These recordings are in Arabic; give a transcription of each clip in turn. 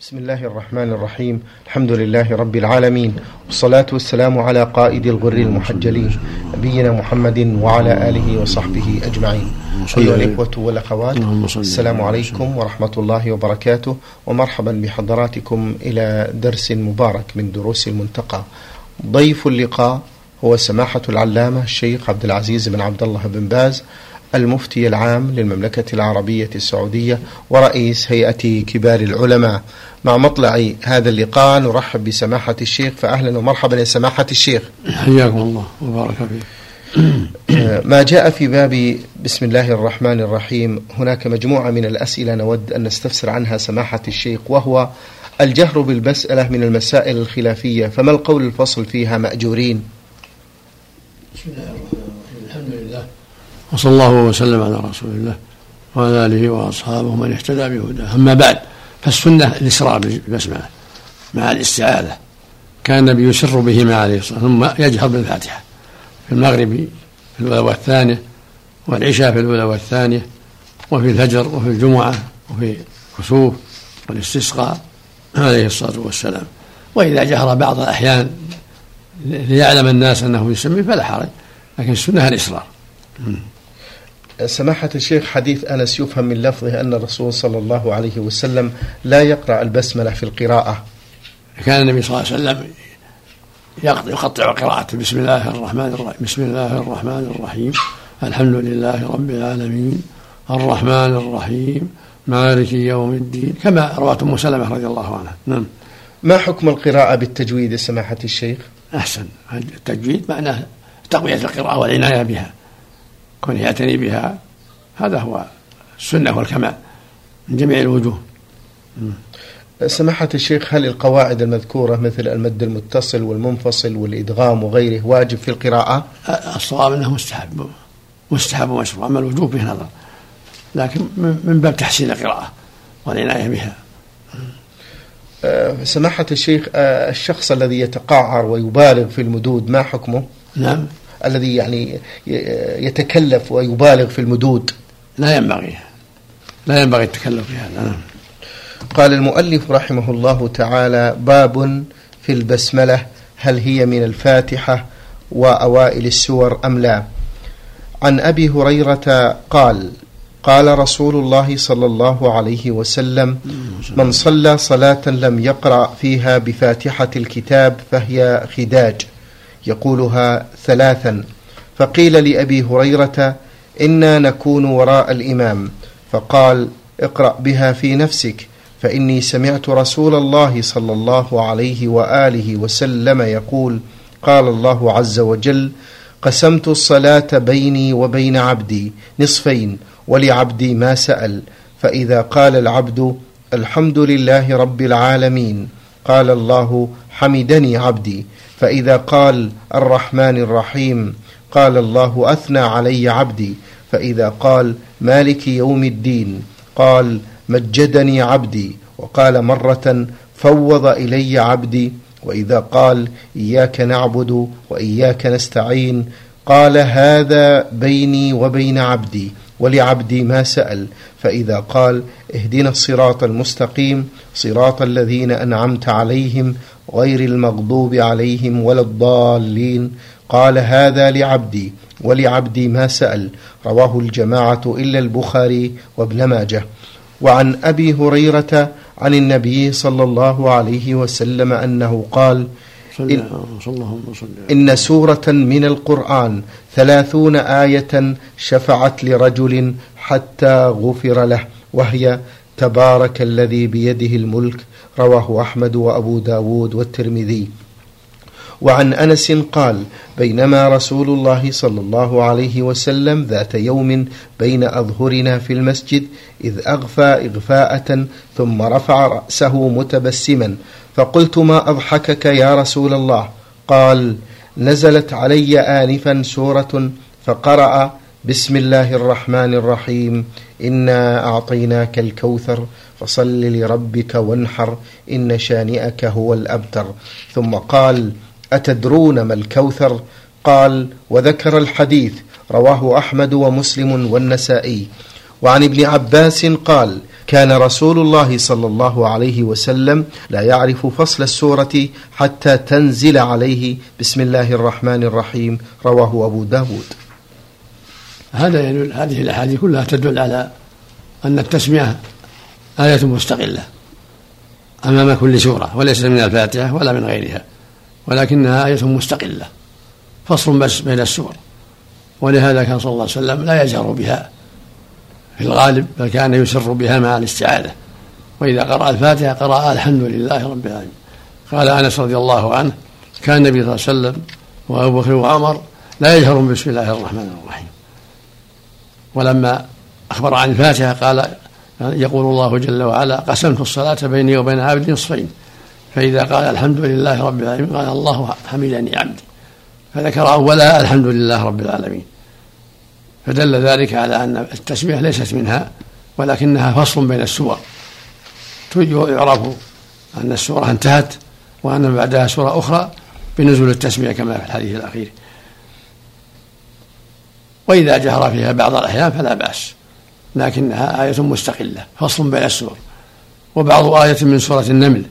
بسم الله الرحمن الرحيم الحمد لله رب العالمين والصلاة والسلام على قائد الغر المحجلين نبينا محمد وعلى آله وصحبه أجمعين أيها الإخوة والأخوات السلام عليكم ورحمة الله وبركاته ومرحبا بحضراتكم إلى درس مبارك من دروس المنتقى ضيف اللقاء هو سماحة العلامة الشيخ عبد العزيز بن عبد الله بن باز المفتي العام للمملكة العربية السعودية ورئيس هيئة كبار العلماء. مع مطلع هذا اللقاء نرحب بسماحة الشيخ. فأهلا ومرحبا يا سماحة الشيخ. حياكم الله وبارك فيك. ما جاء في باب بسم الله الرحمن الرحيم هناك مجموعة من الأسئلة نود أن نستفسر عنها سماحة الشيخ وهو الجهر بالمسألة من المسائل الخلافية. فما القول الفصل فيها مأجورين؟ بسم الله الرحمن الرحيم. الحمد لله. وصلى الله وسلم على رسول الله وعلى آله وأصحابه من اهتدى بهداه. أما بعد فالسنة الإسراء بالبسملة مع الاستعاذة. كان النبي يسر بهما عليه الصلاة ثم يجهر بالفاتحة في المغرب في الأولى والثانية والعشاء في الأولى والثانية وفي الفجر وفي الجمعة وفي الكسوف والاستسقاء عليه الصلاة والسلام. وإذا جهر بعض الأحيان ليعلم الناس أنه يسمي فلا حرج لكن السنة الاصرار سماحة الشيخ حديث أنس يفهم من لفظه أن الرسول صلى الله عليه وسلم لا يقرأ البسملة في القراءة. كان النبي صلى الله عليه وسلم يقطع قراءته. بسم الله الرحمن الرحيم. بسم الله الرحمن الرحيم. الحمد لله رب العالمين. الرحمن الرحيم. مالك يوم الدين. كما رواه ام سلمة رضي الله عنها نعم. ما حكم القراءة بالتجويد سماحة الشيخ؟ أحسن. التجويد معناه تقوية القراءة والعناية بها. كون يعتني بها. هذا هو السنة والكمال من جميع الوجوه. سماحة الشيخ هل القواعد المذكورة مثل المد المتصل والمنفصل والإدغام وغيره واجب في القراءة؟ الصواب أنه مستحب. مستحب ومشروع. أما الوجوب فيه نظر. لكن من باب تحسين القراءة والعناية بها. أه، سماحة الشيخ أه، الشخص الذي يتقعر ويبالغ في المدود ما حكمه؟ نعم. الذي يعني يتكلف ويبالغ في المدود. لا ينبغي. لا ينبغي التكلف في هذا. نعم. قال المؤلف رحمه الله تعالى باب في البسملة هل هي من الفاتحة وأوائل السور أم لا؟ عن أبي هريرة قال قال رسول الله صلى الله عليه وسلم من صلى صلاة لم يقرأ فيها بفاتحة الكتاب فهي خداج. يقولها ثلاثا. فقيل لأبي هريرة إنا نكون وراء الإمام. فقال اقرأ بها في نفسك فإني سمعت رسول الله صلى الله عليه وآله وسلم يقول قال الله عز وجل قسمت الصلاة بيني وبين عبدي نصفين ولعبدي ما سأل فإذا قال العبد الحمد لله رب العالمين قال الله حمدني عبدي فإذا قال الرحمن الرحيم قال الله أثنى علي عبدي. فإذا قال مالك يوم الدين قال مجدني عبدي. وقال مرة فوض إلي عبدي. وإذا قال إياك نعبد وإياك نستعين قال هذا بيني وبين عبدي. ولعبدي ما سأل. فإذا قال اهدنا الصراط المستقيم صراط الذين أنعمت عليهم غير المغضوب عليهم ولا الضالين. قال هذا لعبدي ولعبدي ما سأل. رواه الجماعة إلا البخاري وابن ماجه. وعن أبي هريرة عن النبي صلى الله عليه وسلم أنه قال إن, إن سورة من القرآن ثلاثون آية شفعت لرجل حتى غفر له وهي تبارك الذي بيده الملك رواه أحمد وأبو داود والترمذي. وعن أنس قال بينما رسول الله صلى الله عليه وسلم ذات يوم بين أظهرنا في المسجد إذ أغفى إغفاءة ثم رفع رأسه متبسما فقلت ما أضحكك يا رسول الله؟ قال نزلت علي آنفا سورة فقرأ بسم الله الرحمن الرحيم إنا أعطيناك الكوثر فصل لربك وانحر إن شانئك هو الأبتر. ثم قال أتدرون ما الكوثر؟ قال وذكر الحديث رواه أحمد ومسلم والنسائي. وعن ابن عباس قال كان رسول الله صلى الله عليه وسلم لا يعرف فصل السورة حتى تنزل عليه بسم الله الرحمن الرحيم رواه أبو داود. هذا يدل هذه الأحاديث كلها تدل على أن التسمية آية مستقلة أمام كل سورة وليست من الفاتحة ولا من غيرها ولكنها آية مستقلة فصل بس بين السور ولهذا كان صلى الله عليه وسلم لا يجهر بها. في الغالب بل كان يسر بها مع الاستعاذة. وإذا قرأ الفاتحة قرأ الحمد لله رب العالمين. قال أنس رضي الله عنه كان النبي صلى الله عليه وسلم وأبو بكر وعمر لا يجهرون بسم الله الرحمن الرحيم. ولما أخبر عن الفاتحة قال يقول الله جل وعلا قسمت الصلاة بيني وبين عبدي نصفين. فإذا قال الحمد لله رب العالمين قال الله حمدني عبدي. فذكر أولها الحمد لله رب العالمين. فدل ذلك على أن التسمية ليست منها ولكنها فصل بين السور. يعرف أن السورة انتهت وأن بعدها سورة أخرى بنزول التسمية كما في الحديث الأخير. وإذا جهر فيها بعض الأحيان فلا بأس لكنها آية مستقلة فصل بين السور. وبعض آية من سورة النمل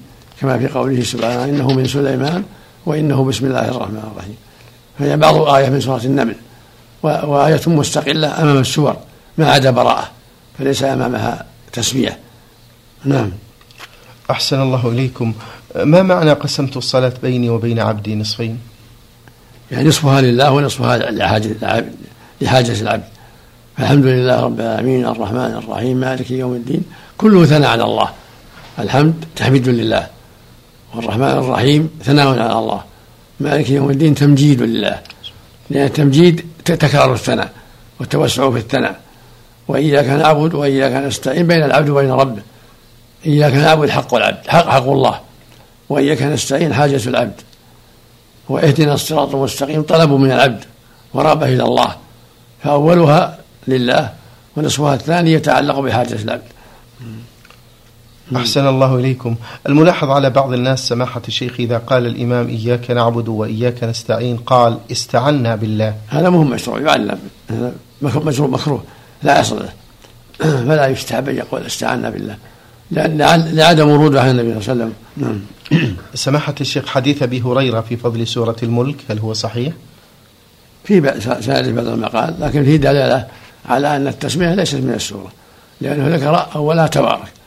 كما في قوله سبحانه إنه من سليمان وإنه بسم الله الرحمن الرحيم. فهي بعض آية من سورة النمل. وآية مستقلة أمام السور ما عدا براءة فليس أمامها تسمية. نعم. أحسن الله إليكم. ما معنى قسمت الصلاة بيني وبين عبدي نصفين؟ يعني نصفها لله ونصفها لحاجة العبد لحاجة العبد. الحمد لله رب العالمين الرحمن الرحيم مالك يوم الدين. كله ثناء على الله. الحمد تحميد لله. والرحمن الرحيم ثناء على الله. مالك يوم الدين تمجيد لله. لأن التمجيد تكرار الثناء والتوسع في الثناء. وإياك نعبد وإياك نستعين بين العبد وبين ربه إياك نعبد حق العبد حق حق الله. وإياك نستعين حاجة العبد. واهدنا الصراط المستقيم طلب من العبد ورغبة إلى الله. فأولها لله ونصفها الثاني يتعلق بحاجة العبد. أحسن الله إليكم. الملاحظ على بعض الناس سماحة الشيخ إذا قال الإمام إياك نعبد وإياك نستعين قال استعنا بالله. هذا مهم مشروع يعلم. مشروع مكروه لا يصل له فلا يستحب أن يقول استعنا بالله. لعدم وروده عن النبي صلى الله عليه وسلم. نعم. سماحة الشيخ حديث أبي هريرة في فضل سورة الملك هل هو صحيح؟ في سائل بعض المقال لكن فيه دلالة على أن التسمية ليست من السورة. لأنه ذكر أولها تبارك.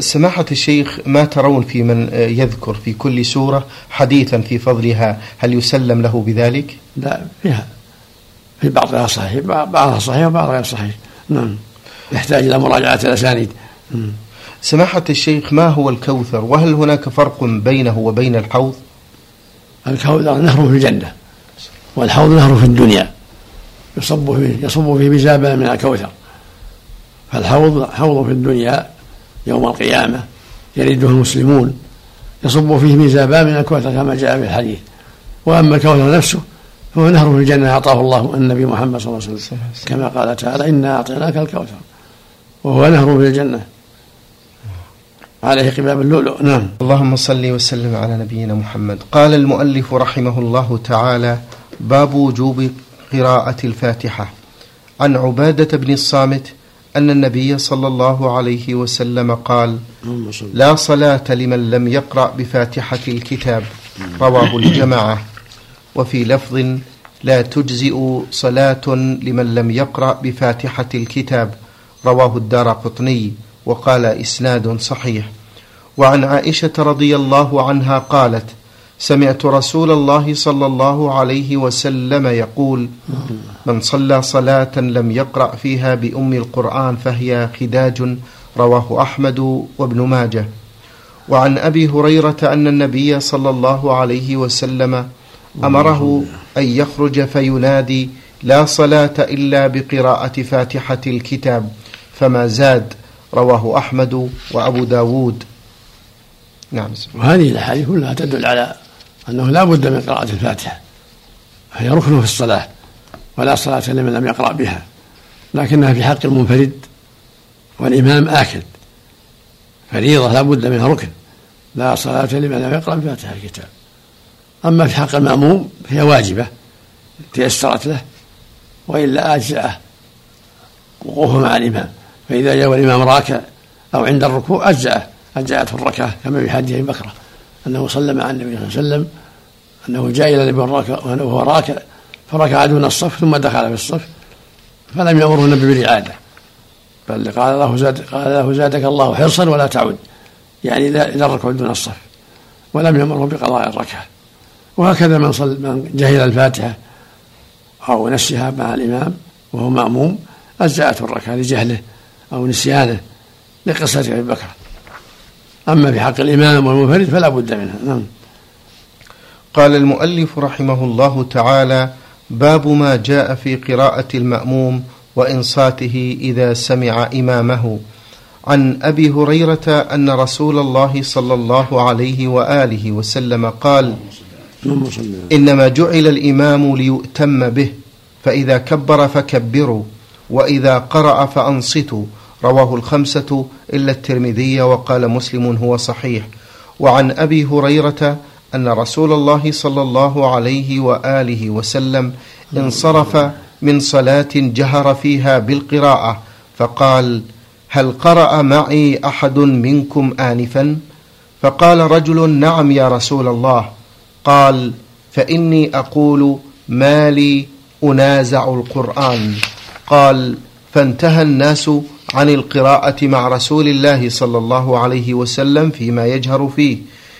سماحة الشيخ ما ترون في من يذكر في كل سورة حديثا في فضلها هل يسلم له بذلك؟ لا فيها. في بعضها صحيح بعضها صحيح وبعضها غير صحيح. نعم. يحتاج إلى مراجعة الأسانيد. سماحة الشيخ ما هو الكوثر؟ وهل هناك فرق بينه وبين الحوض؟ الكوثر نهر في الجنة والحوض نهر في الدنيا. يصب فيه يصب فيه بزابة من الكوثر. فالحوض حوض في الدنيا يوم القيامة يرده المسلمون يصب فيه ميزابان من الكوثر كما جاء في الحديث. وأما الكوثر نفسه فهو نهر في الجنة أعطاه الله النبي محمد صلى الله عليه وسلم. كما قال تعالى إنا أعطيناك الكوثر. وهو نهر في الجنة. عليه قباب اللؤلؤ. نعم. اللهم صل وسلم على نبينا محمد. قال المؤلف رحمه الله تعالى باب وجوب قراءة الفاتحة. عن عبادة بن الصامت أن النبي صلى الله عليه وسلم قال لا صلاة لمن لم يقرأ بفاتحة الكتاب. رواه الجماعة. وفي لفظ لا تجزئ صلاة لمن لم يقرأ بفاتحة الكتاب. رواه الدار قطني. وقال إسناد صحيح. وعن عائشة رضي الله عنها قالت سمعت رسول الله صلى الله عليه وسلم يقول من صلى صلاة لم يقرأ فيها بأم القرآن فهي خداج رواه أحمد وابن ماجه. وعن أبي هريرة أن النبي صلى الله عليه وسلم أمره أن يخرج فينادي لا صلاة إلا بقراءة فاتحة الكتاب فما زاد رواه أحمد وأبو داود. نعم. وهذه الأحاديث كلها تدل على أنه لا بد من قراءة الفاتحة. فهي ركن في الصلاة ولا صلاة لمن لم يقرأ بها لكنها في حق المنفرد والإمام آكد. فريضة لا بد منها ركن لا صلاة لمن لم يقرأ بفاتحة الكتاب. أما في حق المأموم فهي واجبة تيسرت له وإلا أجزأه وقوفه مع الإمام. فإذا جاء الإمام راكع أو عند الركوع أجزأه أجزأته الركعة كما في حديث بكرة أنه صلى مع النبي صلى الله عليه وسلم أنه جاء إلى النبي وهو راكع فركع دون الصف ثم دخل في الصف فلم يأمره النبي بالإعادة. بل قال له زاد قال له زادك الله حرصا ولا تعد يعني إذا الركوع دون الصف ولم يأمره بقضاء الركعة. وهكذا من صل من جهل الفاتحة أو نسيها مع الإمام وهو مأموم أجزأته الركعة لجهله أو نسيانه لقصة أبي بكر. أما في حق الإمام والمنفرد فلا بد منها. نعم. قال المؤلف رحمه الله تعالى باب ما جاء في قراءة المأموم وإنصاته إذا سمع إمامه. عن أبي هريرة أن رسول الله صلى الله عليه وآله وسلم قال إنما جعل الإمام ليؤتم به فإذا كبر فكبروا وإذا قرأ فأنصتوا رواه الخمسة إلا الترمذي وقال مسلم هو صحيح. وعن أبي هريرة أن رسول الله صلى الله عليه وآله وسلم انصرف من صلاة جهر فيها بالقراءة فقال هل قرأ معي أحد منكم آنفا؟ فقال رجل نعم يا رسول الله. قال فإني أقول ما لي أنازع القرآن. قال فانتهى الناس عن القراءة مع رسول الله صلى الله عليه وسلم فيما يجهر فيه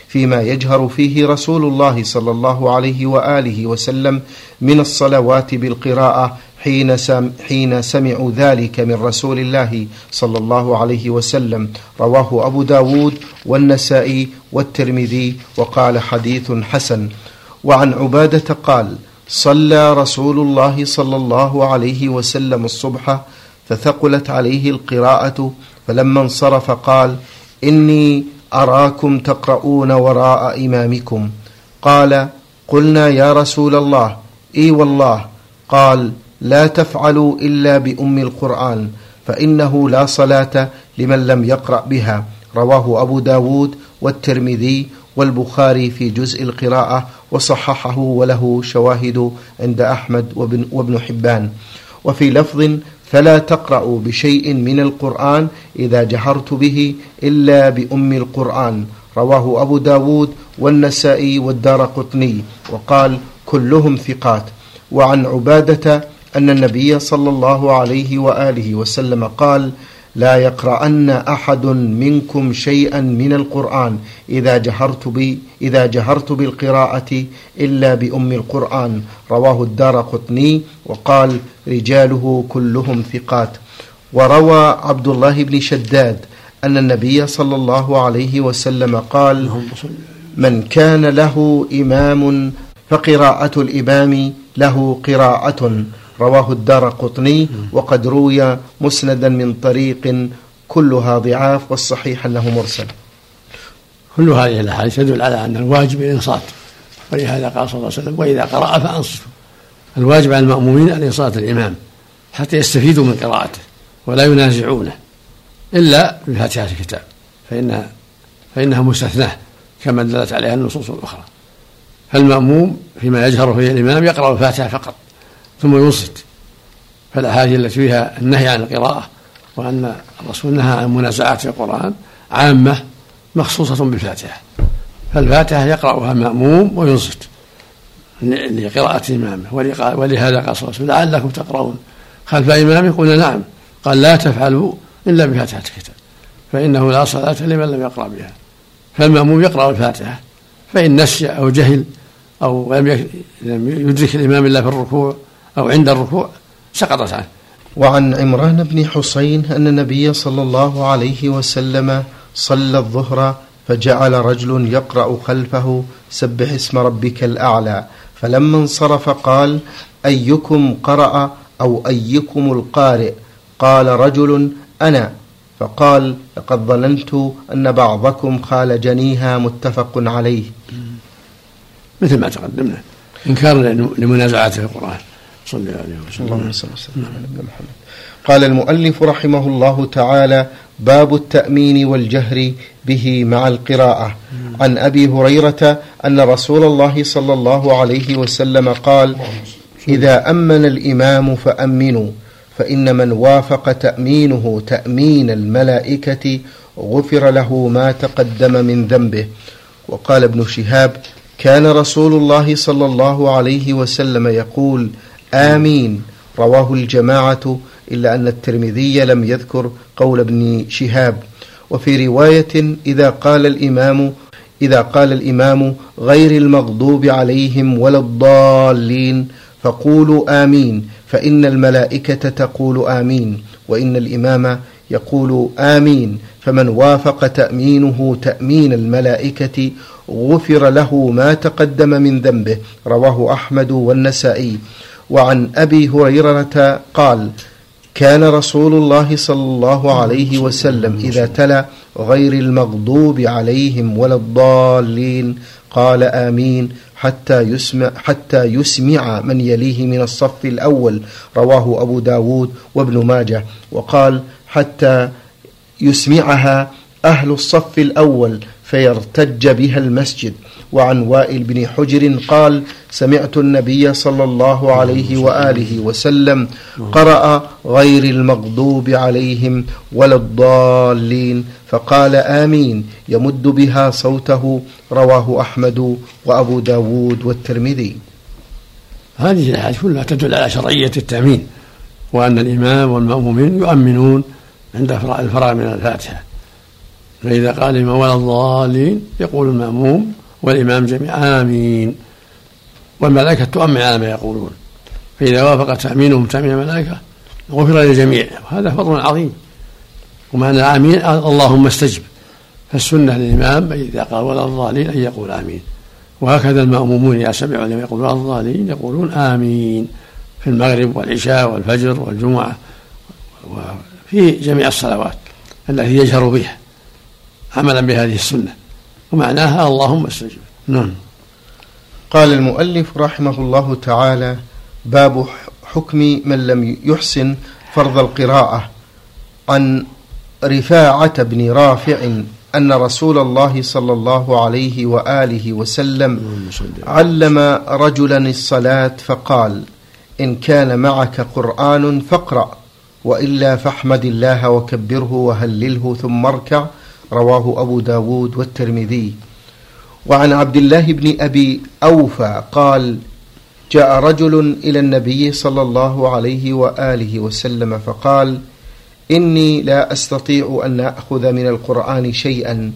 فيما يجهر فيه رسول الله صلى الله عليه وآله وسلم من الصلوات بالقراءة حين سم حين سمعوا ذلك من رسول الله صلى الله عليه وسلم. رواه أبو داود والنسائي والترمذي وقال حديث حسن. وعن عبادة قال صلى رسول الله صلى الله عليه وسلم الصبح فثقلت عليه القراءة فلما انصرف قال إني أراكم تقرؤون وراء إمامكم. قال قلنا يا رسول الله. إي والله. قال لا تفعلوا إلا بأم القرآن فإنه لا صلاة لمن لم يقرأ بها. رواه أبو داود والترمذي والبخاري في جزء القراءة وصححه وله شواهد عند أحمد وابن, وابن حبان. وفي لفظ فلا تقرأوا بشيء من القرآن إذا جهرت به إلا بأم القرآن. رواه أبو داود والنسائي والدار قطني. وقال كلهم ثقات. وعن عبادة أن النبي صلى الله عليه وآله وسلم قال لا يقرأن أحد منكم شيئا من القرآن إذا جهرت بي إذا جهرت بالقراءة إلا بأم القرآن. رواه الدار قطني وقال رجاله كلهم ثقات. وروى عبد الله بن شداد أن النبي صلى الله عليه وسلم قال من كان له إمام فقراءة الإمام له قراءة رواه الدار قطني وقد روي مسندا من طريق كلها ضعاف والصحيح أنه مرسل. كل هذه الأحاديث تدل على أن الواجب الإنصات. ولهذا قال صلى الله عليه وسلم وإذا قرأ فأنصتوا. الواجب على المأمومين أن ينصات الإمام حتى يستفيدوا من قراءته ولا ينازعونه. إلا بفاتحة الكتاب فإنها فإنها مستثناة كما دلت عليها النصوص الأخرى. فالمأموم فيما يجهر فيه الإمام يقرأ الفاتحة فقط. ثم ينصت فالأحاديث التي فيها النهي عن القراءة وأن الرسول نهى عن منازعات في القرآن عامة مخصوصة بالفاتحة. فالفاتحة يقرأها مأموم وينصت لقراءة إمامه ولهذا قال صلى الله عليه وسلم لعلكم تقرؤون. خلف إمامه قلنا نعم. قال لا تفعلوا إلا بفاتحة الكتاب فإنه لا صلاة لمن لم يقرأ بها. فالمأموم يقرأ الفاتحة فإن نسي أو جهل أو لم يدرك الإمام إلا في الركوع أو عند الركوع سقطت عنه وعن عمران بن حسين أن النبي صلى الله عليه وسلم صلى الظهر فجعل رجل يقرأ خلفه سبح اسم ربك الأعلى فلما انصرف قال أيكم قرأ أو أيكم القارئ؟ قال رجل أنا. فقال لقد ظننت أن بعضكم خالجنيها متفق عليه. مثل ما تقدمنا. إنكار لمنازعاته في القرآن. الله عليه وسلم. اللهم صل وسلم على محمد. قال المؤلف رحمه الله تعالى باب التأمين والجهر به مع القراءة. عن أبي هريرة أن رسول الله صلى الله عليه وسلم قال إذا أمن الإمام فأمنوا فإن من وافق تأمينه تأمين الملائكة غفر له ما تقدم من ذنبه. وقال ابن شهاب كان رسول الله صلى الله عليه وسلم يقول آمين. رواه الجماعة إلا أن الترمذي لم يذكر قول ابن شهاب. وفي رواية إذا قال الإمام إذا قال الإمام غير المغضوب عليهم ولا الضالين فقولوا آمين. فإن الملائكة تقول آمين وإن الإمام يقول آمين. فمن وافق تأمينه تأمين الملائكة غفر له ما تقدم من ذنبه. رواه أحمد والنسائي. وعن أبي هريرة قال كان رسول الله صلى الله عليه وسلم إذا تلا غير المغضوب عليهم ولا الضالين قال آمين حتى يسمع, حتى يسمع من يليه من الصف الأول رواه أبو داود وابن ماجه وقال حتى يسمعها أهل الصف الأول فيرتج بها المسجد. وعن وائل بن حجر قال سمعت النبي صلى الله عليه وآله وسلم قرأ غير المغضوب عليهم ولا الضالين فقال آمين. يمد بها صوته. رواه أحمد وأبو داود والترمذي. هذه الأحاديث كلها تدل على شرعية التأمين وأن الإمام والمأمومين يؤمنون عند الفراغ من الفاتحة. فإذا قال الإمام ولا الضالين يقول المأموم والإمام جميعا آمين. والملائكة تؤمن على ما يقولون. فإذا وافق تأمينهم تأمين الملائكة غفر للجميع. وهذا فضل عظيم. ومعنى آمين اللهم استجب. فالسنة للإمام إذا قال ولا الضالين أن يقول آمين. وهكذا المأمومون إذا سمعوا لم يقولوا الضالين يقولون آمين. في المغرب والعشاء والفجر والجمعة. وفي جميع الصلوات التي يجهر بها عملا بهذه السنة. ومعناها اللهم استجب نعم. قال المؤلف رحمه الله تعالى باب حكم من لم يحسن فرض القراءة. عن رفاعة بن رافع أن رسول الله صلى الله عليه وآله وسلم علم رجلا الصلاة فقال إن كان معك قرآن فاقرأ وإلا فاحمد الله وكبره وهلله ثم اركع رواه أبو داود والترمذي. وعن عبد الله بن أبي أوفى قال جاء رجل إلى النبي صلى الله عليه وآله وسلم فقال إني لا أستطيع أن أخذ من القرآن شيئا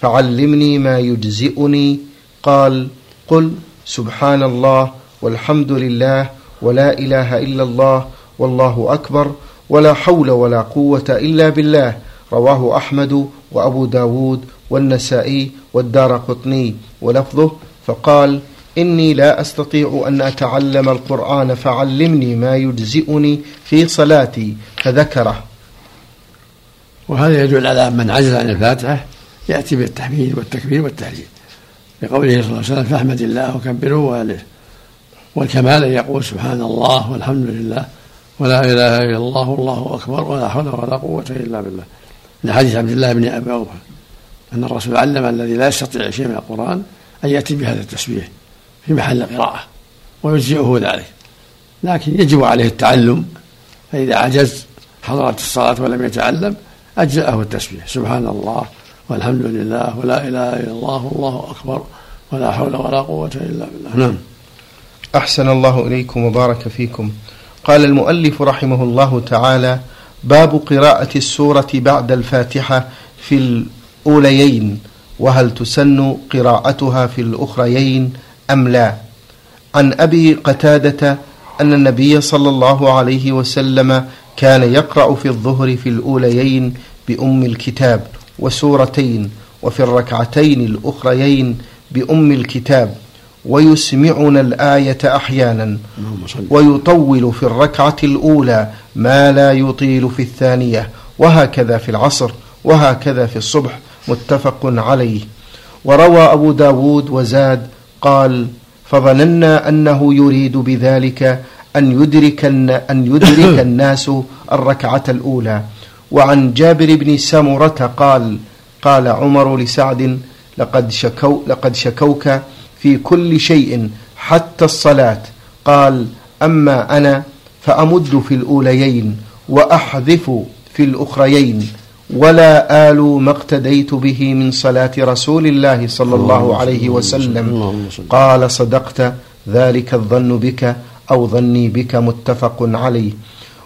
فعلمني ما يجزئني. قال قل سبحان الله والحمد لله ولا إله إلا الله والله أكبر ولا حول ولا قوة إلا بالله رواه أحمد وأبو داود والنسائي والدار قطني ولفظه فقال إني لا أستطيع أن أتعلم القرآن فعلمني ما يجزئني في صلاتي فذكره. وهذا يدل على من عجز عن الفاتحة يأتي بالتحميد والتكبير والتهليل لقوله صلى الله عليه وسلم فاحمد الله وكبره وأله. والكمال أن يقول سبحان الله والحمد لله ولا إله إلا الله والله أكبر ولا حول ولا قوة إلا بالله. لحديث عبد الله بن أبي أوفى أن الرسول علم الذي لا يستطيع شيء من القرآن أن يأتي بهذا التسبيح في محل قراءة ويجزئه ذلك. لكن يجب عليه التعلم فإذا عجز حضرت الصلاة ولم يتعلم أجزأه التسبيح. سبحان الله والحمد لله ولا إله إلا الله والله أكبر ولا حول ولا قوة إلا بالله. نعم. أحسن الله إليكم وبارك فيكم. قال المؤلف رحمه الله تعالى باب قراءة السورة بعد الفاتحة في الأوليين وهل تسن قراءتها في الأخريين أم لا؟ عن أبي قتادة أن النبي صلى الله عليه وسلم كان يقرأ في الظهر في الأوليين بأم الكتاب وسورتين وفي الركعتين الأخريين بأم الكتاب. ويسمعنا الآية أحيانا. ويطول في الركعة الأولى ما لا يطيل في الثانية. وهكذا في العصر وهكذا في الصبح. متفق عليه. وروى أبو داود وزاد قال فظننا أنه يريد بذلك أن يدرك, أن يدرك الناس الركعة الأولى. وعن جابر بن سمرة قال قال عمر لسعد لقد, شكو لقد شكوك في كل شيء حتى الصلاة. قال أما أنا فأمد في الأوليين وأحذف في الأخريين ولا آل ما اقتديت به من صلاة رسول الله صلى الله عليه وسلم. قال صدقت ذلك الظن بك أو ظني بك متفق عليه.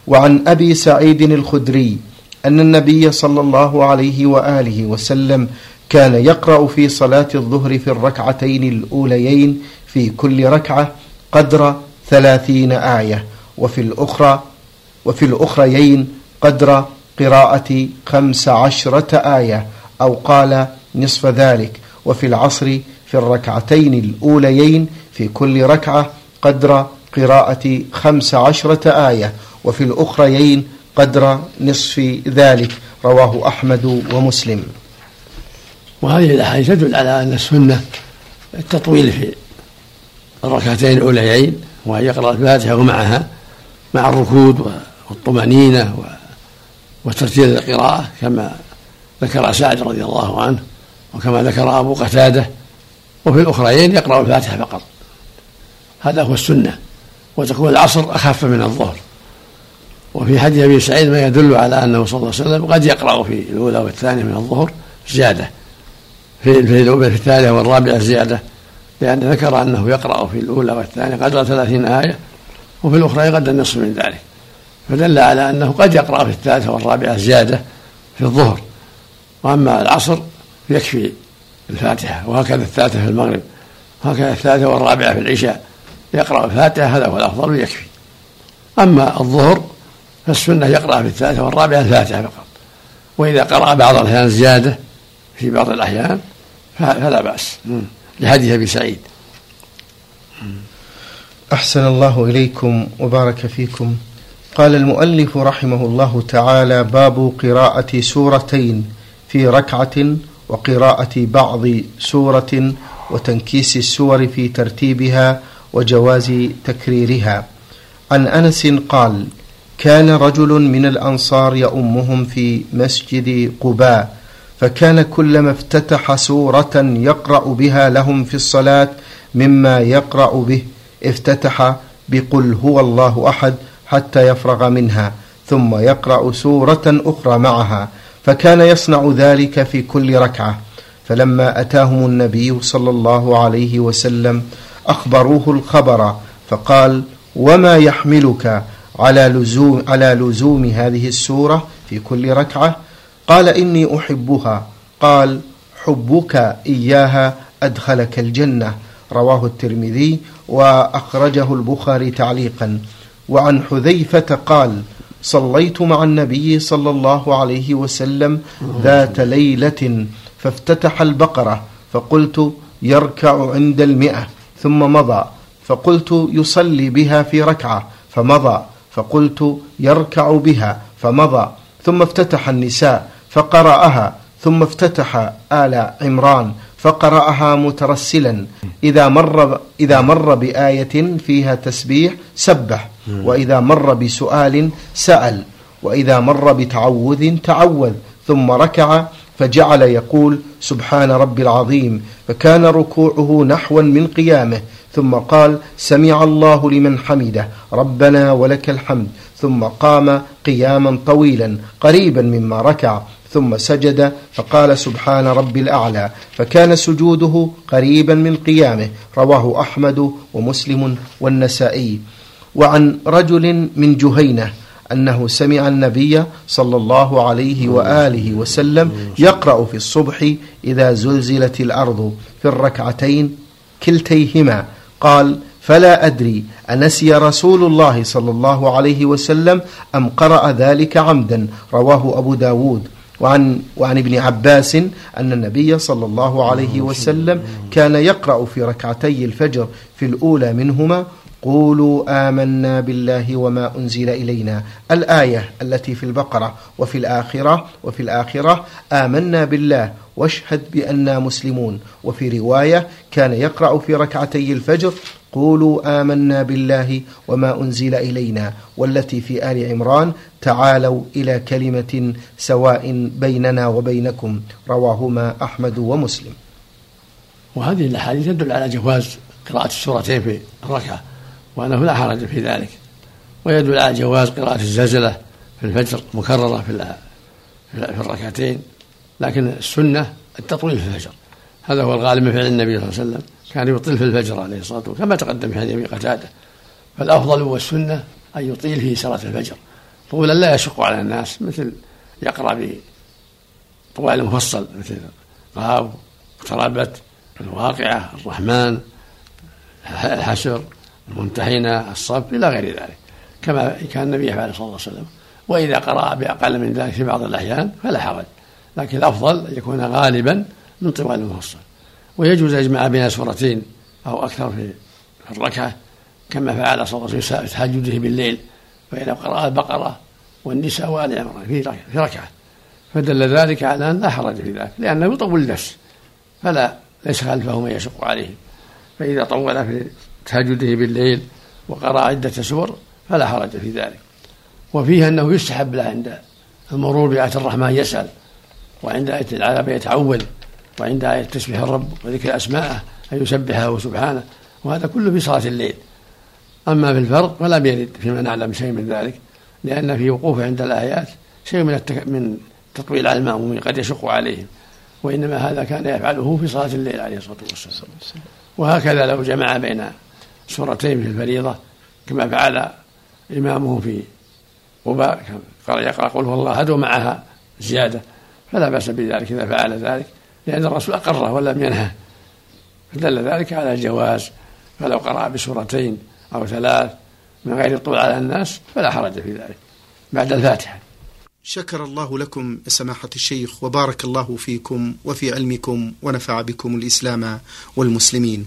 وعن أبي سعيد الخدري أن النبي صلى الله عليه وآله وسلم كان يقرأ في صلاة الظهر في الركعتين الأوليين في كل ركعة قدر ثلاثين آية وفي الأخرى وفي الأخريين قدر قراءة خمس عشرة آية أو قال نصف ذلك. وفي العصر في الركعتين الأوليين في كل ركعة قدر قراءة خمس عشرة آية وفي الأخريين قدر نصف ذلك. رواه أحمد ومسلم. وهذه الأحاديث تدل على أن السنة التطويل في الركعتين الأوليين وأن يقرأ الفاتحة ومعها مع الركود والطمأنينة وترتيل القراءة كما ذكر سعد رضي الله عنه وكما ذكر أبو قتادة وفي الأخرين يقرأ الفاتحة فقط. هذا هو السنة. وتكون العصر أخف من الظهر. وفي حديث أبي سعيد ما يدل على أنه صلى الله عليه وسلم قد يقرأ في الأولى والثانية من الظهر زيادة. في في الثالثة والرابعة زيادة لأن ذكر أنه يقرأ في الأولى والثانية قدر ثلاثين آية وفي الأخرى قدر النصف من ذلك. فدل على أنه قد يقرأ في الثالثة والرابعة زيادة في الظهر. وأما العصر يكفي الفاتحة وهكذا الثالثة في المغرب وهكذا الثالثة والرابعة في العشاء يقرأ الفاتحة هذا هو الأفضل ويكفي. أما الظهر فالسنة يقرأ في الثالثة والرابعة الفاتحة فقط. وإذا قرأ بعض الأحيان زيادة في بعض الأحيان فلا بأس. لحديث أبي سعيد. أحسن الله إليكم وبارك فيكم. قال المؤلف رحمه الله تعالى باب قراءة سورتين في ركعة وقراءة بعض سورة وتنكيس السور في ترتيبها وجواز تكريرها. عن أنس قال كان رجل من الأنصار يؤمهم في مسجد قباء فكان كلما افتتح سورة يقرأ بها لهم في الصلاة مما يقرأ به. افتتح بقل هو الله أحد حتى يفرغ منها ثم يقرأ سورة أخرى معها فكان يصنع ذلك في كل ركعة. فلما أتاهم النبي صلى الله عليه وسلم أخبروه الخبر فقال وما يحملك على لزوم على لزوم هذه السورة في كل ركعة؟ قال إني أحبها. قال حبك إياها أدخلك الجنة. رواه الترمذي وأخرجه البخاري تعليقا. وعن حذيفة قال صليت مع النبي صلى الله عليه وسلم ذات ليلة فافتتح البقرة. فقلت يركع عند المئة. ثم مضى. فقلت يصلي بها في ركعة. فمضى. فقلت يركع بها. فمضى. ثم افتتح النساء. فقرأها ثم افتتح آل عمران فقرأها مترسلا. إذا مر إذا مر بآية فيها تسبيح سبح. وإذا مر بسؤال سأل. وإذا مر بتعوذ تعوذ. ثم ركع فجعل يقول سبحان رب العظيم. فكان ركوعه نحوا من قيامه. ثم قال سمع الله لمن حمده. ربنا ولك الحمد. ثم قام قياما طويلا قريبا مما ركع. ثم سجد فقال سبحان رب الأعلى فكان سجوده قريبا من قيامه. رواه أحمد ومسلم والنسائي. وعن رجل من جهينة أنه سمع النبي صلى الله عليه وآله وسلم يقرأ في الصبح إذا زلزلت الأرض في الركعتين كلتيهما. قال فلا أدري أنسي رسول الله صلى الله عليه وسلم أم قرأ ذلك عمدا؟ رواه أبو داود. وعن, وعن ابن عباس أن النبي صلى الله عليه وسلم كان يقرأ في ركعتي الفجر في الأولى منهما قولوا آمنا بالله وما أنزل إلينا. الآية التي في البقرة وفي الآخرة وفي الآخرة آمنا بالله واشهد بأننا مسلمون. وفي رواية كان يقرأ في ركعتي الفجر قولوا آمنا بالله وما أنزل إلينا والتي في آل عمران تعالوا إلى كلمة سواء بيننا وبينكم رواهما أحمد ومسلم. وهذه الأحاديث تدل على جواز قراءة السورتين في الركعة وأنه لا حرج في ذلك. ويدل على جواز قراءة الزلزلة في الفجر مكررة في في الركعتين لكن السنة التطويل في الفجر. هذا هو الغالب من فعل النبي صلى الله عليه وسلم. كان يطيل في الفجر عليه الصلاة والسلام كما تقدم في حديث قتادة. فالأفضل والسنة أن يطيل في صلاة الفجر. طولا لا يشق على الناس مثل يقرأ بطوال مفصل مثل قاف اقتربت الواقعة الرحمن الحشر الممتحنة الصف إلى غير ذلك. كما كان النبي يفعل صلى الله عليه وسلم. وإذا قرأ بأقل من ذلك في بعض الأحيان فلا حرج. لكن الأفضل أن يكون غالبا من طوال المفصل. ويجوز يجمع بين سورتين أو أكثر في الركعة كما فعل صلى الله عليه وسلم في تهجده بالليل فإذا قرأ البقرة والنساء وآل عمران في ركعة. فدل ذلك على أن لا حرج في ذلك لأنه يطول النفس فلا ليس خلفه من يشق عليه. فإذا طول في تهجده بالليل وقرأ عدة سور فلا حرج في ذلك. وفيه أنه يستحب له عند المرور بآية الرحمن يسأل وعند آية العذاب يتعول. وعند آية تسبيح الرب وذكر أسماءه أن يسبحه سبحانه وهذا كله في صلاة الليل. أما في الفرض فلا يرد فيما نعلم شيء من ذلك لأن في وقوفه عند الآيات شيء من التك... من تطويل على المأمومين قد يشق عليهم وإنما هذا كان يفعله في صلاة الليل عليه الصلاة والسلام. وهكذا لو جمع بين سورتين في الفريضة كما فعل إمامه في قباء قال يقرأ قل هو الله أحد ومعها زيادة فلا بأس بذلك إذا فعل ذلك. لأن الرسول أقره ولم ينهه. فدل ذلك على الجواز. فلو قرأ بسورتين أو ثلاث من غير الطول على الناس فلا حرج في ذلك. بعد الفاتحة. شكر الله لكم سماحة الشيخ وبارك الله فيكم وفي علمكم ونفع بكم الإسلام والمسلمين.